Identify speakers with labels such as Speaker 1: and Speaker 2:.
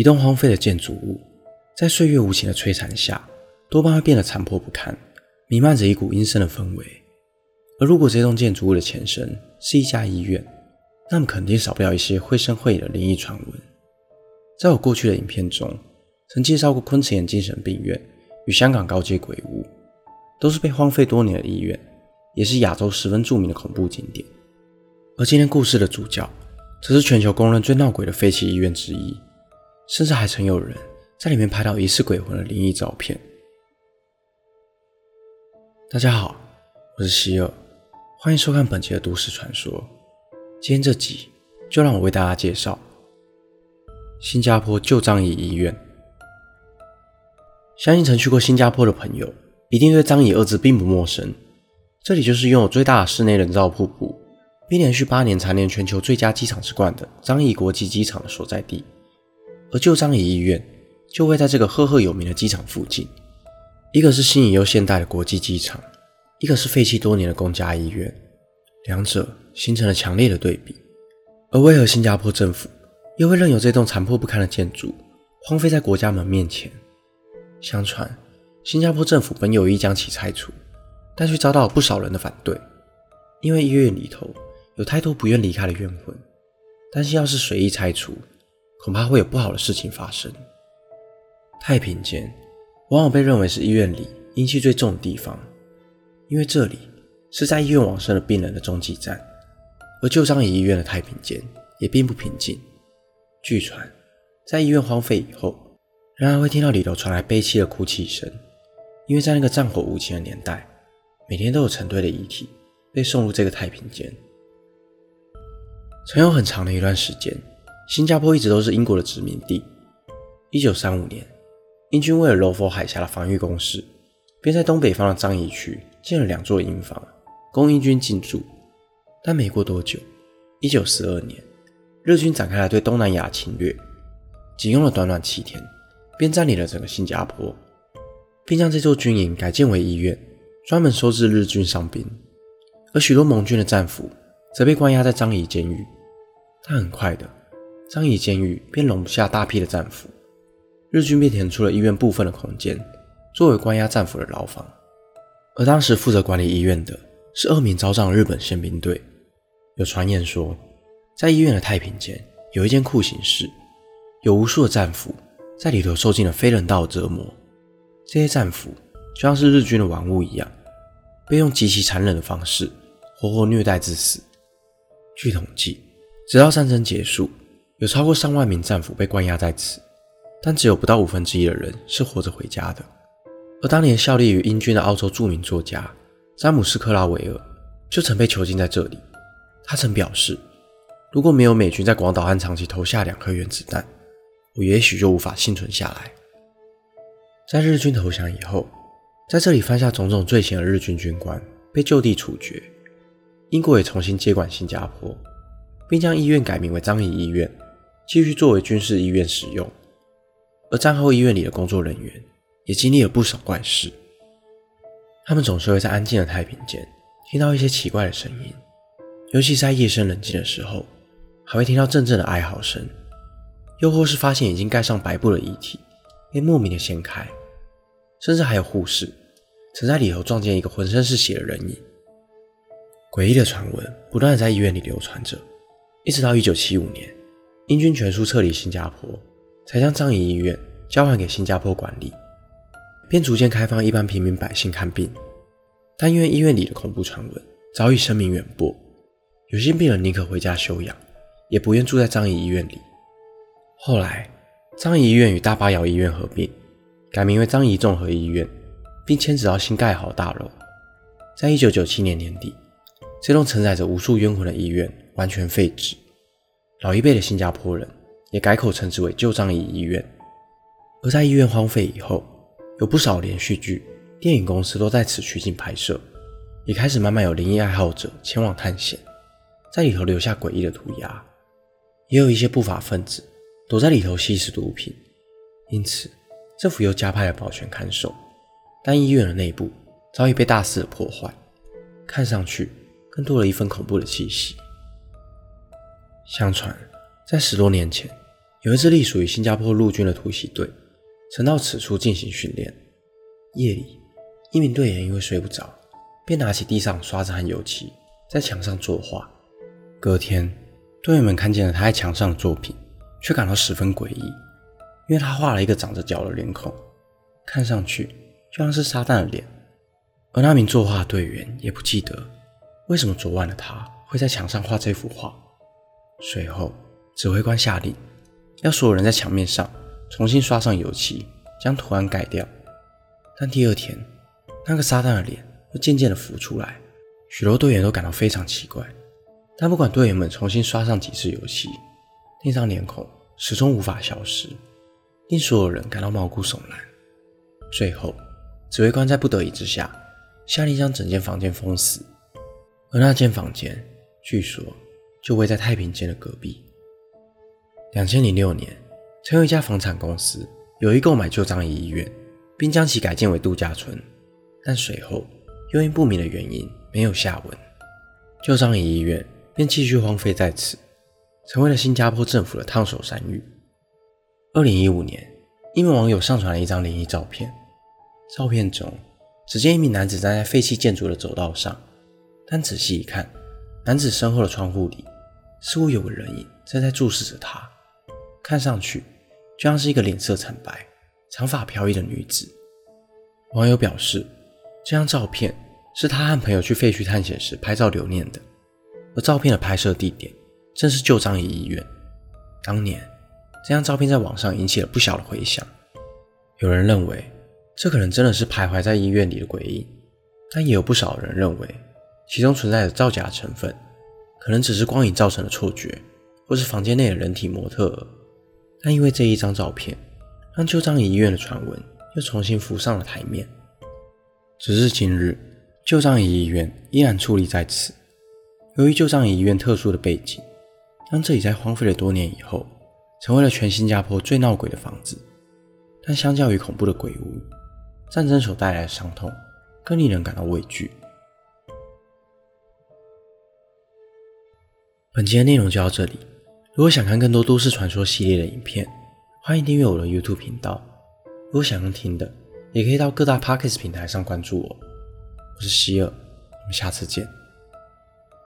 Speaker 1: 一栋荒废的建筑物，在岁月无情的摧残下，多半会变得残破不堪，弥漫着一股阴森的氛围。而如果这栋建筑物的前身是一家医院，那么肯定少不了一些绘声绘影的灵异传闻。在我过去的影片中，曾介绍过昆池岩精神病院与香港高街鬼屋，都是被荒废多年的医院，也是亚洲十分著名的恐怖景点。而今天故事的主角，则是全球公认最闹鬼的废弃医院之一，甚至还曾有人在里面拍到疑似鬼魂的灵异照片。大家好，我是希尔，欢迎收看本期的都市传说。今天这集就让我为大家介绍新加坡旧张仪医院。相信曾去过新加坡的朋友，一定对张仪二字并不陌生。这里就是拥有最大的室内人造瀑布。并连续八年蝉联全球最佳机场之冠的樟宜国际机场的所在地，而旧樟宜医院就位在这个赫赫有名的机场附近。一个是新颖又现代的国际机场，一个是废弃多年的公家医院，两者形成了强烈的对比。而为何新加坡政府又会任由这栋残破不堪的建筑荒废在国家门面前？相传，新加坡政府本有意将其拆除，但却遭到不少人的反对，因为医院里头。有太多不愿离开的冤魂，担心要是随意拆除，恐怕会有不好的事情发生。太平间往往被认为是医院里阴气最重的地方，因为这里是在医院往生的病人的中继站。而旧张仪医院的太平间也并不平静。据传，在医院荒废以后，仍然会听到里头传来悲泣的哭泣声，因为在那个战火无情的年代，每天都有成堆的遗体被送入这个太平间。曾有很长的一段时间，新加坡一直都是英国的殖民地。一九三五年，英军为了柔佛海峡的防御工事，便在东北方的樟宜区建了两座营房，供英军进驻。但没过多久，一九四二年，日军展开了对东南亚侵略，仅用了短短七天，便占领了整个新加坡，并将这座军营改建为医院，专门收治日军伤兵。而许多盟军的战俘。则被关押在樟宜监狱，但很快的，樟宜监狱便容不下大批的战俘，日军便填出了医院部分的空间，作为关押战俘的牢房。而当时负责管理医院的是恶名昭彰的日本宪兵队。有传言说，在医院的太平间有一间酷刑室，有无数的战俘在里头受尽了非人道的折磨。这些战俘就像是日军的玩物一样，被用极其残忍的方式活活虐待致死。据统计，直到战争结束，有超过上万名战俘被关押在此，但只有不到五分之一的人是活着回家的。而当年效力于英军的澳洲著名作家詹姆斯·克拉维尔就曾被囚禁在这里。他曾表示：“如果没有美军在广岛和长崎投下两颗原子弹，我也许就无法幸存下来。”在日军投降以后，在这里犯下种种罪行的日军军官被就地处决。英国也重新接管新加坡，并将医院改名为樟宜医院，继续作为军事医院使用。而战后医院里的工作人员也经历了不少怪事，他们总是会在安静的太平间听到一些奇怪的声音，尤其在夜深人静的时候，还会听到阵阵的哀嚎声，又或是发现已经盖上白布的遗体被莫名的掀开，甚至还有护士曾在里头撞见一个浑身是血的人影。诡异的传闻不断的在医院里流传着，一直到1975年，英军全数撤离新加坡，才将樟宜医院交还给新加坡管理，便逐渐开放一般平民百姓看病。但因为医院里的恐怖传闻早已声名远播，有些病人宁可回家休养，也不愿住在樟宜医院里。后来，樟宜医院与大巴窑医院合并，改名为樟宜综合医院，并迁址到新盖好大楼。在1997年年底。这栋承载着无数冤魂的医院完全废止，老一辈的新加坡人也改口称之为旧樟宜医院。而在医院荒废以后，有不少连续剧、电影公司都在此取景拍摄，也开始慢慢有灵异爱好者前往探险，在里头留下诡异的涂鸦。也有一些不法分子躲在里头吸食毒品，因此政府又加派了保全看守。但医院的内部早已被大肆的破坏，看上去。更多了一份恐怖的气息。相传，在十多年前，有一支隶属于新加坡陆军的突袭队，曾到此处进行训练。夜里，一名队员因为睡不着，便拿起地上刷子和油漆，在墙上作画。隔天，队员们看见了他在墙上的作品，却感到十分诡异，因为他画了一个长着角的脸孔，看上去就像是撒旦的脸。而那名作画队员也不记得为什么昨晚的他会在墙上画这幅画。随后，指挥官下令。要所有人在墙面上重新刷上油漆，将图案改掉。但第二天，那个撒旦的脸又渐渐地浮出来，许多队员都感到非常奇怪。但不管队员们重新刷上几次油漆，那张脸孔始终无法消失，令所有人感到毛骨悚然。最后，指挥官在不得已之下，下令将整间房间封死。而那间房间，据说就位在太平间的隔壁。两千零六年，曾有一家房产公司有意购买旧张仪医院，并将其改建为度假村，但随后又因不明的原因没有下文，旧张仪医院便继续荒废在此，成为了新加坡政府的烫手山芋。二零一五年，一名网友上传了一张灵异照片，照片中只见一名男子站在废弃建筑的走道上，但仔细一看，男子身后的窗户里似乎有个人影正在注视着他。看上去就像是一个脸色惨白、长发飘逸的女子。网友表示，这张照片是他和朋友去废墟探险时拍照留念的，而照片的拍摄地点正是旧张仪医院。当年，这张照片在网上引起了不小的回响。有人认为这可能真的是徘徊在医院里的鬼影，但也有不少人认为其中存在着造假成分，可能只是光影造成的错觉，或是房间内的人体模特。但因为这一张照片，让旧张仪医院的传闻又重新浮上了台面。直至今日，旧张仪医院依然矗立在此。由于旧张仪医院特殊的背景，让这里在荒废了多年以后，成为了全新加坡最闹鬼的房子。但相较于恐怖的鬼屋，战争所带来的伤痛更令人感到畏惧。本期的内容就到这里。如果想看更多都市传说系列的影片，欢迎订阅我的 YouTube 频道。如果想用听的，也可以到各大 Podcast 平台上关注我。我是希尔，我们下次见。